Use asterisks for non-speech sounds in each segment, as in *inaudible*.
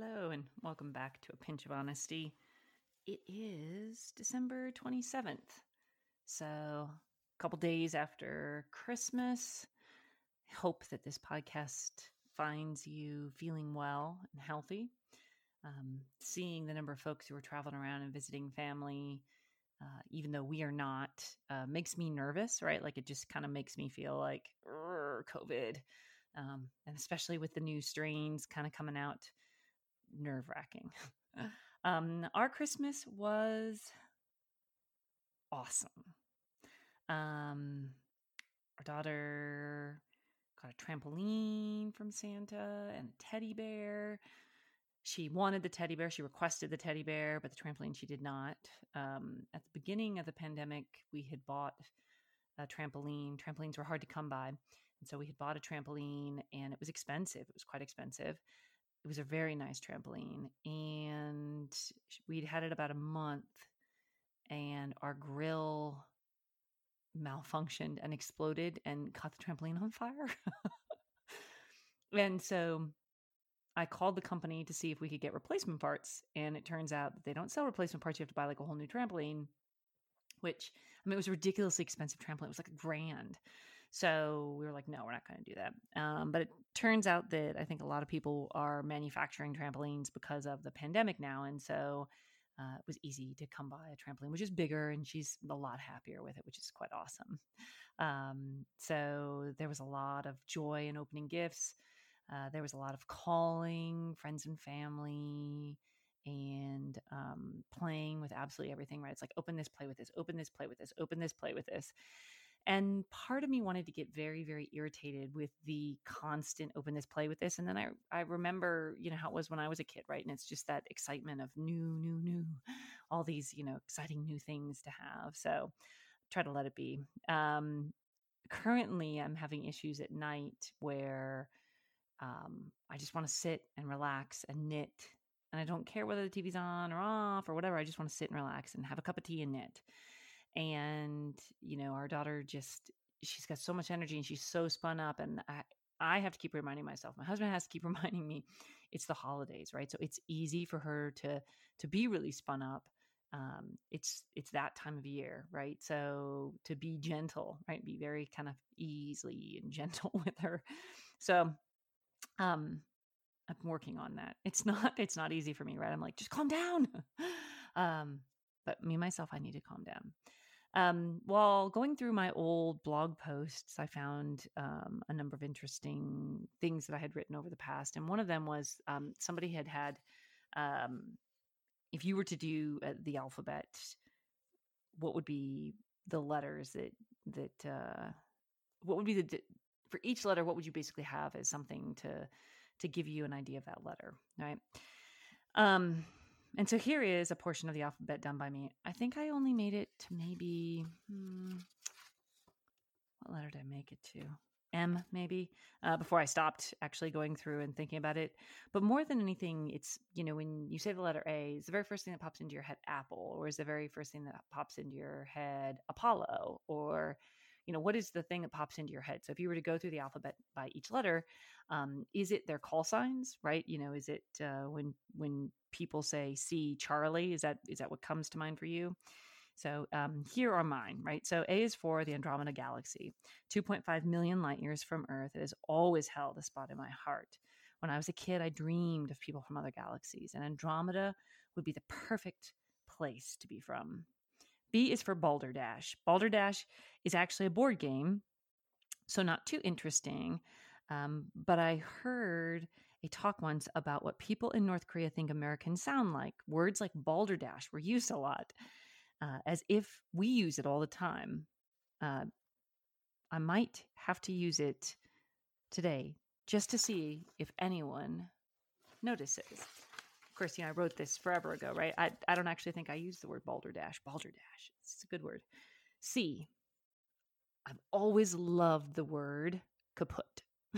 Hello, and welcome back to A Pinch of Honesty. It is December 27th. So, a couple days after Christmas. I hope that this podcast finds you feeling well and healthy. Um, seeing the number of folks who are traveling around and visiting family, uh, even though we are not, uh, makes me nervous, right? Like it just kind of makes me feel like COVID. Um, and especially with the new strains kind of coming out nerve wracking. *laughs* um, our Christmas was awesome. Um, our daughter got a trampoline from Santa and a teddy bear. She wanted the teddy bear. She requested the teddy bear, but the trampoline she did not. Um, at the beginning of the pandemic, we had bought a trampoline. Trampolines were hard to come by. And so we had bought a trampoline and it was expensive. It was quite expensive it was a very nice trampoline and we'd had it about a month and our grill malfunctioned and exploded and caught the trampoline on fire. *laughs* And so i called the company to see if we could get replacement parts and it turns out that they don't sell replacement parts you have to buy like a whole new trampoline which i mean it was ridiculously expensive trampoline it was like a grand so we were like, no, we're not going to do that. Um, but it turns out that I think a lot of people are manufacturing trampolines because of the pandemic now. And so uh, it was easy to come by a trampoline, which is bigger, and she's a lot happier with it, which is quite awesome. Um, so there was a lot of joy in opening gifts. Uh, there was a lot of calling friends and family and um, playing with absolutely everything, right? It's like, open this, play with this, open this, play with this, open this, play with this. And part of me wanted to get very, very irritated with the constant open this, play with this. And then I, I remember, you know, how it was when I was a kid, right? And it's just that excitement of new, new, new, all these, you know, exciting new things to have. So try to let it be. Um, currently, I'm having issues at night where um, I just want to sit and relax and knit. And I don't care whether the TV's on or off or whatever. I just want to sit and relax and have a cup of tea and knit and you know our daughter just she's got so much energy and she's so spun up and i i have to keep reminding myself my husband has to keep *laughs* reminding me it's the holidays right? So it's easy for her to to be really spun up um it's it's that time of year right? So to be gentle right? Be very kind of easily and *laughs* gentle with her. So um i'm working on that. It's not it's not easy for me right? I'm like just calm down. *laughs* Um but me myself i need to calm down um, while going through my old blog posts, I found um, a number of interesting things that I had written over the past. And one of them was um, somebody had had, um, if you were to do uh, the alphabet, what would be the letters that, that, uh, what would be the, for each letter, what would you basically have as something to, to give you an idea of that letter, right? Um, and so here is a portion of the alphabet done by me. I think I only made it to maybe, hmm, what letter did I make it to? M, maybe, uh, before I stopped actually going through and thinking about it. But more than anything, it's, you know, when you say the letter A, is the very first thing that pops into your head Apple, or is the very first thing that pops into your head Apollo, or, you know, what is the thing that pops into your head? So if you were to go through the alphabet by each letter, um, is it their call signs, right? You know, is it uh, when when people say "see Charlie"? Is that is that what comes to mind for you? So um, here are mine, right? So A is for the Andromeda Galaxy, 2.5 million light years from Earth. It has always held a spot in my heart. When I was a kid, I dreamed of people from other galaxies, and Andromeda would be the perfect place to be from. B is for Balderdash. Balderdash is actually a board game, so not too interesting, um, but I heard a talk once about what people in North Korea think Americans sound like. Words like balderdash were used a lot, uh, as if we use it all the time. Uh, I might have to use it today just to see if anyone notices. Course, you know, I wrote this forever ago, right? I, I don't actually think I use the word balderdash. Balderdash. It's a good word. C. I've always loved the word kaput. *laughs*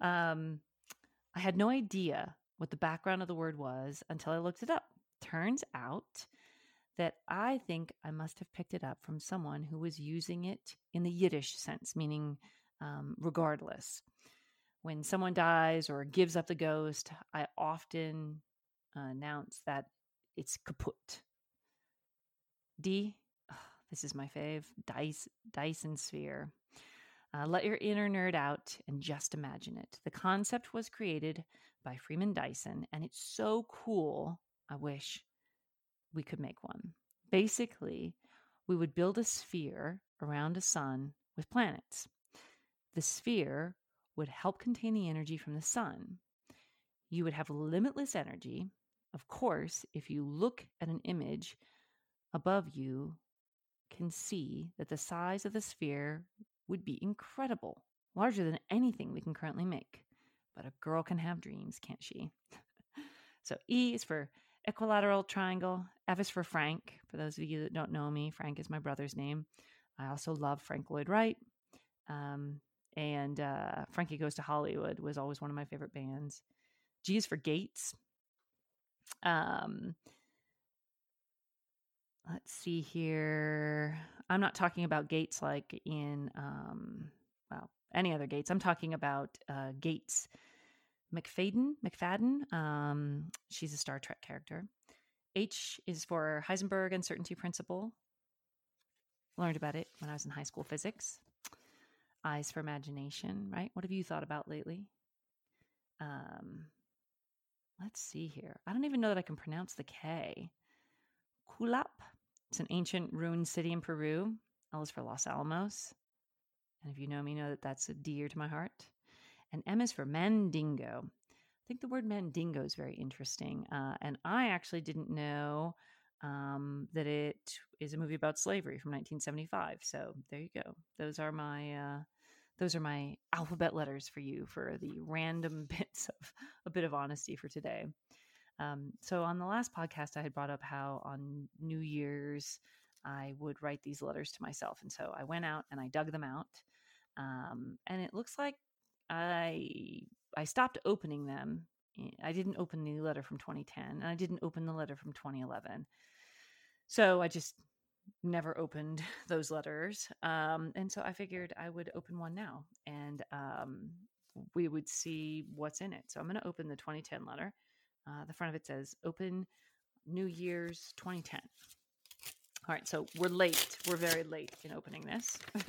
um, I had no idea what the background of the word was until I looked it up. Turns out that I think I must have picked it up from someone who was using it in the Yiddish sense, meaning um, regardless. When someone dies or gives up the ghost, I often uh, announce that it's kaput. D, oh, this is my fave, Dice, Dyson sphere. Uh, let your inner nerd out and just imagine it. The concept was created by Freeman Dyson, and it's so cool. I wish we could make one. Basically, we would build a sphere around a sun with planets. The sphere would help contain the energy from the sun. You would have limitless energy. Of course, if you look at an image above you, can see that the size of the sphere would be incredible, larger than anything we can currently make. But a girl can have dreams, can't she? *laughs* so E is for equilateral triangle. F is for Frank. For those of you that don't know me, Frank is my brother's name. I also love Frank Lloyd Wright. Um, and uh, Frankie Goes to Hollywood was always one of my favorite bands. G is for Gates. Um, let's see here. I'm not talking about Gates like in, um, well, any other Gates. I'm talking about uh, Gates McFadden. McFadden. Um, she's a Star Trek character. H is for Heisenberg uncertainty principle. Learned about it when I was in high school physics. Eyes for imagination, right? What have you thought about lately? Um, let's see here. I don't even know that I can pronounce the K. Kuelap. It's an ancient ruined city in Peru. L is for Los Alamos. And if you know me, know that that's a dear to my heart. And M is for Mandingo. I think the word Mandingo is very interesting. Uh, and I actually didn't know um, that it is a movie about slavery from 1975. So there you go. Those are my uh, those are my alphabet letters for you for the random *laughs* bits of a bit of honesty for today. Um, so on the last podcast, I had brought up how on New Year's I would write these letters to myself, and so I went out and I dug them out, um, and it looks like I I stopped opening them. I didn't open the letter from 2010, and I didn't open the letter from 2011. So I just never opened *laughs* those letters. Um, and so I figured I would open one now and um, we would see what's in it. So I'm going to open the 2010 letter. Uh, the front of it says Open New Year's 2010. All right, so we're late. We're very late in opening this. *laughs*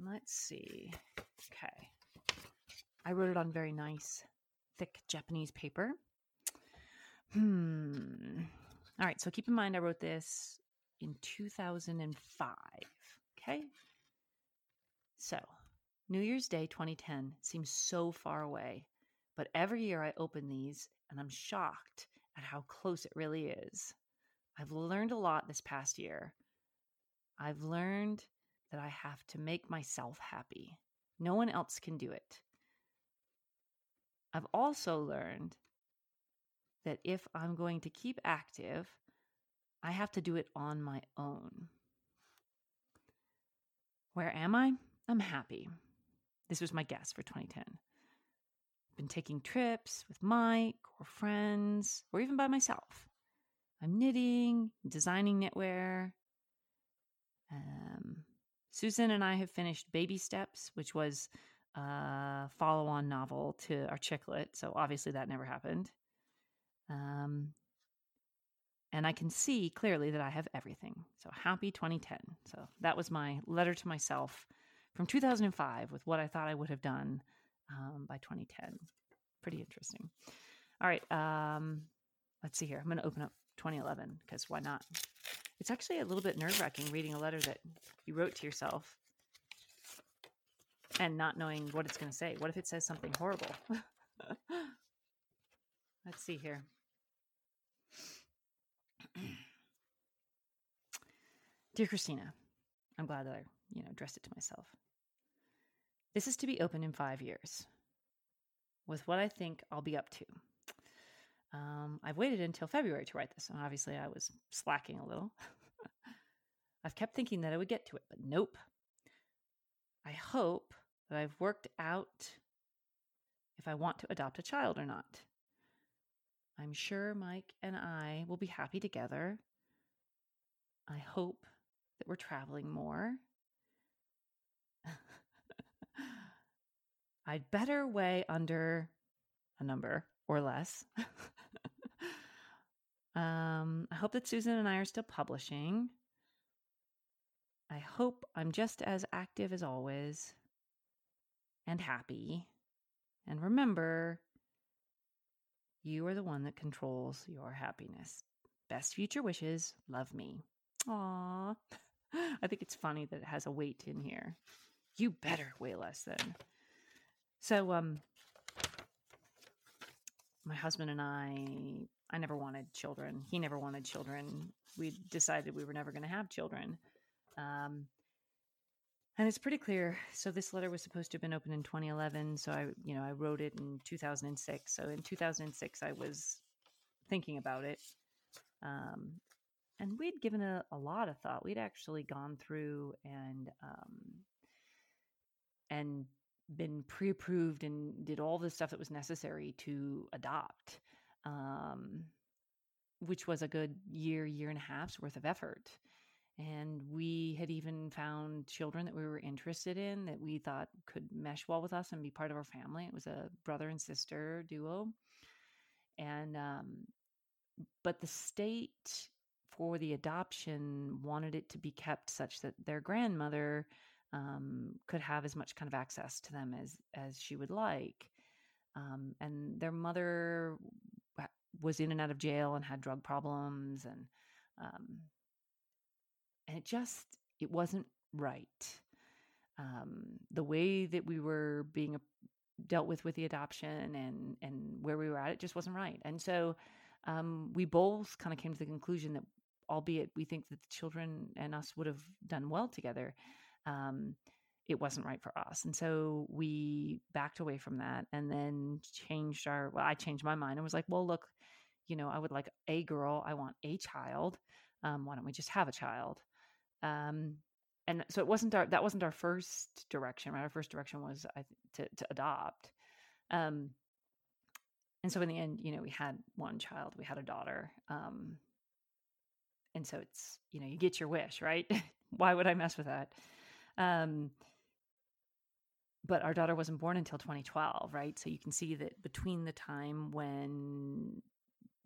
Let's see. Okay. I wrote it on very nice, thick Japanese paper. Hmm. All right, so keep in mind I wrote this in 2005. Okay. So, New Year's Day 2010 seems so far away, but every year I open these and I'm shocked at how close it really is. I've learned a lot this past year. I've learned that I have to make myself happy. No one else can do it. I've also learned that if I'm going to keep active, I have to do it on my own. Where am I? I'm happy. This was my guess for 2010. I've been taking trips with Mike or friends or even by myself. I'm knitting, designing knitwear. Um, Susan and I have finished Baby Steps, which was a follow on novel to our chicklet. So obviously that never happened. Um, and I can see clearly that I have everything. So happy 2010. So that was my letter to myself from 2005 with what I thought I would have done um, by 2010. Pretty interesting. All right. Um, let's see here. I'm going to open up 2011 because why not? It's actually a little bit nerve wracking reading a letter that you wrote to yourself and not knowing what it's going to say. What if it says something horrible? *laughs* let's see here. Dear Christina, I'm glad that I, you know, addressed it to myself. This is to be open in five years with what I think I'll be up to. Um, I've waited until February to write this, and obviously I was slacking a little. *laughs* I've kept thinking that I would get to it, but nope. I hope that I've worked out if I want to adopt a child or not. I'm sure Mike and I will be happy together. I hope that we're traveling more. *laughs* I'd better weigh under a number or less. *laughs* um, I hope that Susan and I are still publishing. I hope I'm just as active as always and happy. And remember, you are the one that controls your happiness. Best future wishes. Love me. Aw. *laughs* I think it's funny that it has a weight in here. You better weigh less then. So, um, my husband and I, I never wanted children. He never wanted children. We decided we were never going to have children. Um, and it's pretty clear. So this letter was supposed to have been opened in 2011. So I, you know, I wrote it in 2006. So in 2006, I was thinking about it. Um, and we'd given a, a lot of thought. We'd actually gone through and, um, and been pre-approved and did all the stuff that was necessary to adopt. Um, which was a good year, year and a half's worth of effort. And we had even found children that we were interested in that we thought could mesh well with us and be part of our family. It was a brother and sister duo. And, um, but the state for the adoption wanted it to be kept such that their grandmother um, could have as much kind of access to them as as she would like. Um, and their mother was in and out of jail and had drug problems and um, and it just it wasn't right. Um, the way that we were being dealt with with the adoption and and where we were at, it just wasn't right. And so um, we both kind of came to the conclusion that, albeit we think that the children and us would have done well together, um, it wasn't right for us. And so we backed away from that and then changed our. Well, I changed my mind and was like, well, look, you know, I would like a girl. I want a child. Um, why don't we just have a child? Um, and so it wasn't our that wasn't our first direction. Right, our first direction was I, to to adopt. Um, and so in the end, you know, we had one child. We had a daughter. Um, and so it's you know you get your wish, right? *laughs* Why would I mess with that? Um, but our daughter wasn't born until 2012, right? So you can see that between the time when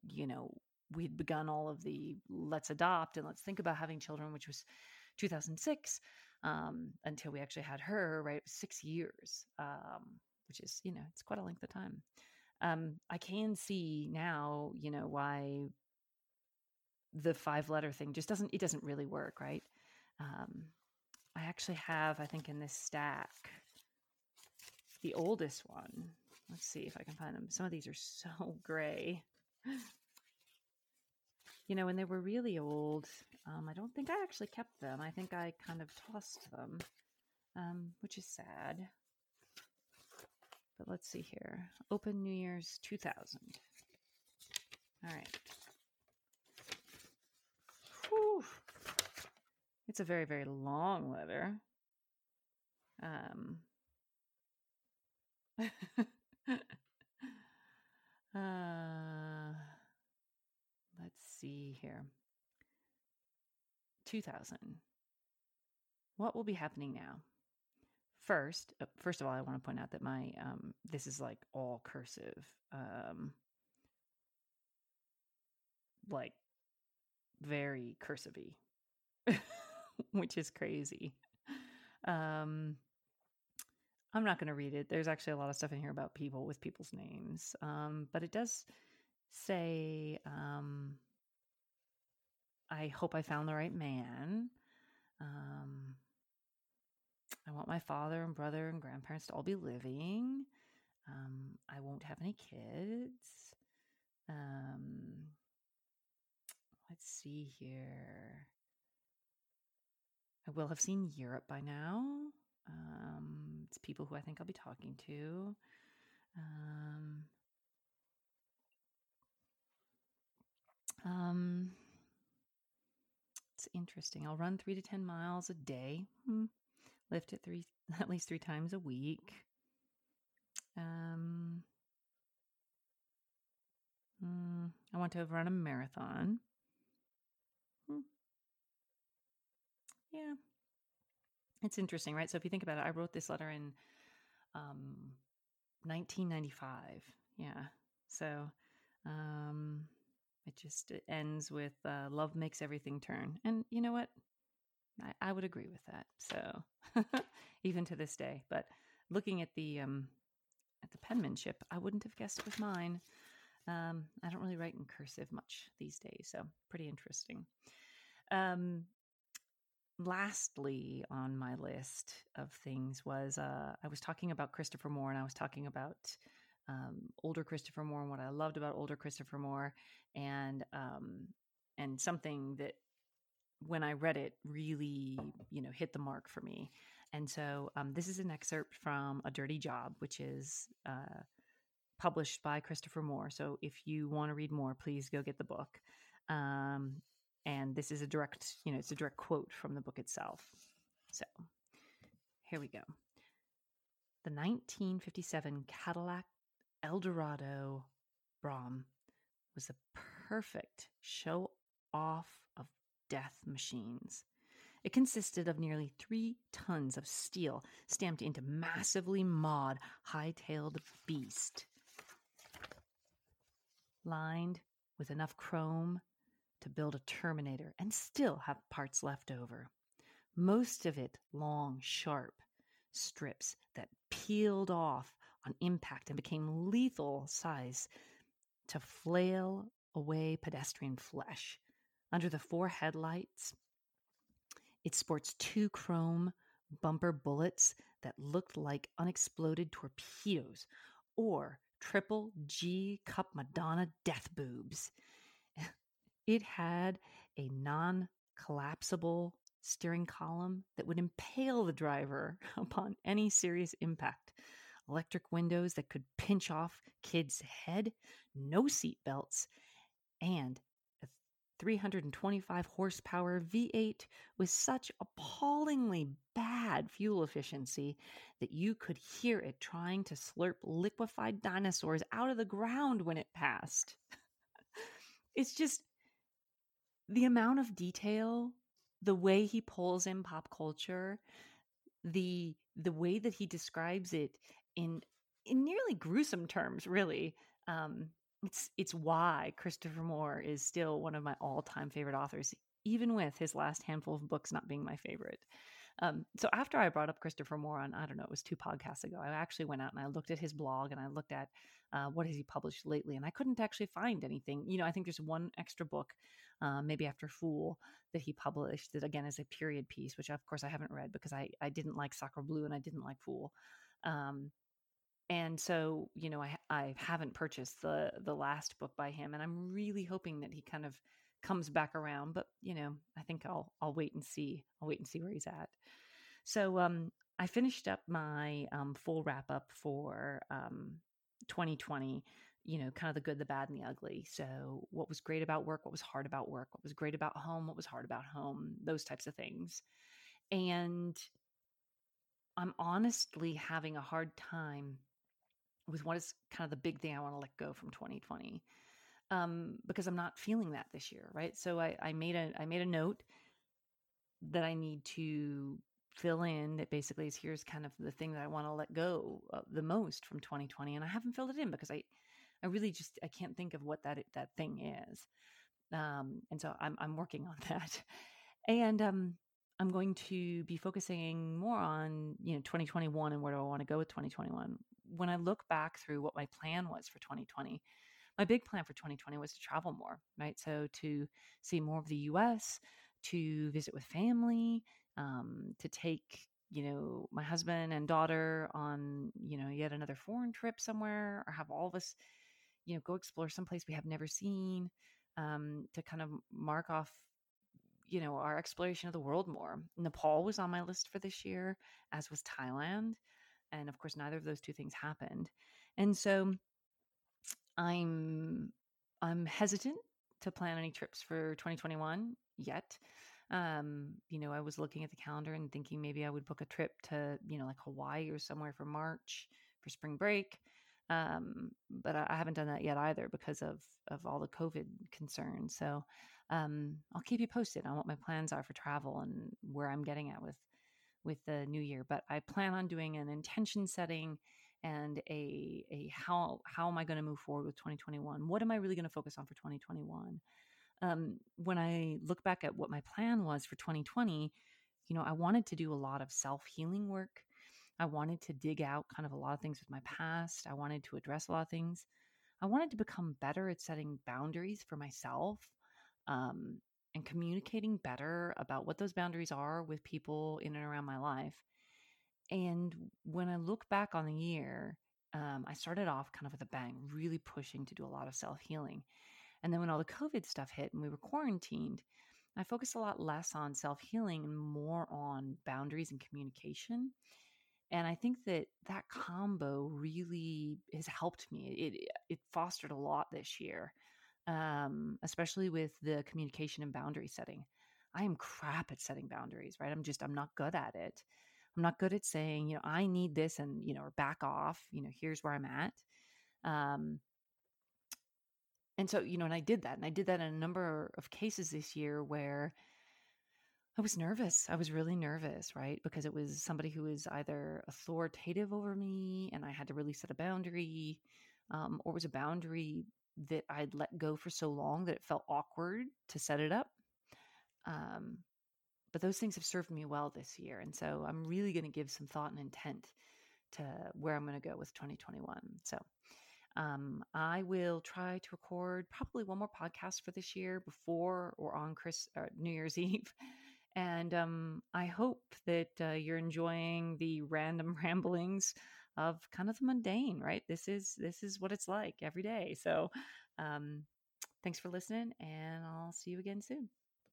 you know we'd begun all of the let's adopt and let's think about having children, which was 2006, um, until we actually had her, right? Six years, um, which is, you know, it's quite a length of time. Um, I can see now, you know, why the five letter thing just doesn't, it doesn't really work, right? Um, I actually have, I think, in this stack, the oldest one. Let's see if I can find them. Some of these are so *laughs* gray you know, when they were really old, um, I don't think I actually kept them. I think I kind of tossed them, um, which is sad. But let's see here. Open New Year's 2000. All right. Whew. It's a very, very long letter. Um, *laughs* uh, let's see here. 2000. What will be happening now? First, uh, first of all, I want to point out that my um, this is like all cursive, um, like very cursivey, *laughs* which is crazy. Um, I'm not going to read it. There's actually a lot of stuff in here about people with people's names, um, but it does say, um, I hope I found the right man. Um, I want my father and brother and grandparents to all be living. Um, I won't have any kids. Um, let's see here. I will have seen Europe by now. Um, it's people who I think I'll be talking to. Um, Um, it's interesting. I'll run three to 10 miles a day, hmm. lift it three, *laughs* at least three times a week. Um, hmm. I want to run a marathon. Yeah. It's interesting, right? So if you think about it, I wrote this letter in um, 1995. Yeah. So um, it just it ends with uh, love makes everything turn. And you know what? I, I would agree with that. So *laughs* even to this day, but looking at the um, at the penmanship, I wouldn't have guessed with mine. Um, I don't really write in cursive much these days, so pretty interesting. Um, lastly on my list of things was uh, I was talking about Christopher Moore and I was talking about um, older Christopher Moore and what I loved about older Christopher Moore and um, and something that when I read it really you know hit the mark for me. And so um, this is an excerpt from A Dirty Job, which is uh, published by Christopher Moore. So if you want to read more, please go get the book. Um, and this is a direct, you know, it's a direct quote from the book itself. So here we go. The 1957 Cadillac Eldorado Brougham was a perfect show off of death machines. It consisted of nearly three tons of steel stamped into massively mawed, high tailed beast, lined with enough chrome to build a Terminator and still have parts left over. Most of it long, sharp strips that peeled off on impact and became lethal size to flail away pedestrian flesh. Under the four headlights, it sports two chrome bumper bullets that looked like unexploded torpedoes or triple G Cup Madonna death boobs. It had a non collapsible steering column that would impale the driver *laughs* upon any serious impact. Electric windows that could pinch off kids' head, no seat belts, and a 325 horsepower V8 with such appallingly bad fuel efficiency that you could hear it trying to slurp liquefied dinosaurs out of the ground when it passed. *laughs* it's just the amount of detail, the way he pulls in pop culture, the the way that he describes it in in nearly gruesome terms, really. Um, it's it's why Christopher Moore is still one of my all time favorite authors, even with his last handful of books not being my favorite. Um, so after I brought up Christopher Moore on, I don't know, it was two podcasts ago, I actually went out and I looked at his blog and I looked at uh, what has he published lately, and I couldn't actually find anything. You know, I think there's one extra book, uh, maybe after Fool, that he published that again is a period piece, which of course I haven't read because I I didn't like Sacré Bleu and I didn't like Fool. Um, and so you know I I haven't purchased the the last book by him, and I'm really hoping that he kind of comes back around. But you know, I think I'll I'll wait and see. I'll wait and see where he's at. So um, I finished up my um, full wrap up for um, 2020. You know, kind of the good, the bad, and the ugly. So, what was great about work? What was hard about work? What was great about home? What was hard about home? Those types of things. And I'm honestly having a hard time with what is kind of the big thing I want to let go from 2020 um, because I'm not feeling that this year, right? So I, I made a I made a note that I need to fill in that basically is here's kind of the thing that I want to let go the most from 2020, and I haven't filled it in because I I really just I can't think of what that that thing is, um, and so I'm I'm working on *laughs* that, and um, I'm going to be focusing more on you know 2021 and where do I want to go with 2021. When I look back through what my plan was for 2020 my big plan for 2020 was to travel more, right? So to see more of the US, to visit with family, um, to take, you know, my husband and daughter on, you know, yet another foreign trip somewhere, or have all of us, you know, go explore someplace we have never seen, um, to kind of mark off you know our exploration of the world more nepal was on my list for this year as was thailand and of course neither of those two things happened and so I'm I'm hesitant to plan any trips for 2021 yet. Um, you know, I was looking at the calendar and thinking maybe I would book a trip to, you know, like Hawaii or somewhere for March for spring break. Um, but I, I haven't done that yet either because of of all the COVID concerns. So um, I'll keep you posted on what my plans are for travel and where I'm getting at with with the new year. But I plan on doing an intention setting and a a how how am I going to move forward with 2021? What am I really going to focus on for 2021? Um, when I look back at what my plan was for 2020, you know, I wanted to do a lot of self healing work. I wanted to dig out kind of a lot of things with my past. I wanted to address a lot of things. I wanted to become better at setting boundaries for myself um, and communicating better about what those boundaries are with people in and around my life. And when I look back on the year, um, I started off kind of with a bang, really pushing to do a lot of self healing. And then when all the COVID stuff hit and we were quarantined, I focused a lot less on self healing and more on boundaries and communication. And I think that that combo really has helped me. It it fostered a lot this year, um, especially with the communication and boundary setting. I am crap at setting boundaries, right? I'm just I'm not good at it. I'm not good at saying, you know, I need this and, you know, or back off, you know, here's where I'm at. Um, and so, you know, and I did that. And I did that in a number of cases this year where I was nervous. I was really nervous, right? Because it was somebody who was either authoritative over me and I had to really set a boundary, um, or was a boundary that I'd let go for so long that it felt awkward to set it up. Um, but those things have served me well this year. And so I'm really going to give some thought and intent to where I'm going to go with 2021. So um, I will try to record probably one more podcast for this year before or on Chris uh, New Year's *laughs* Eve. And um, I hope that uh, you're enjoying the random *laughs* ramblings of kind of the mundane, right? This is this is what it's like every day. So, um, thanks for listening, and I'll see you again soon.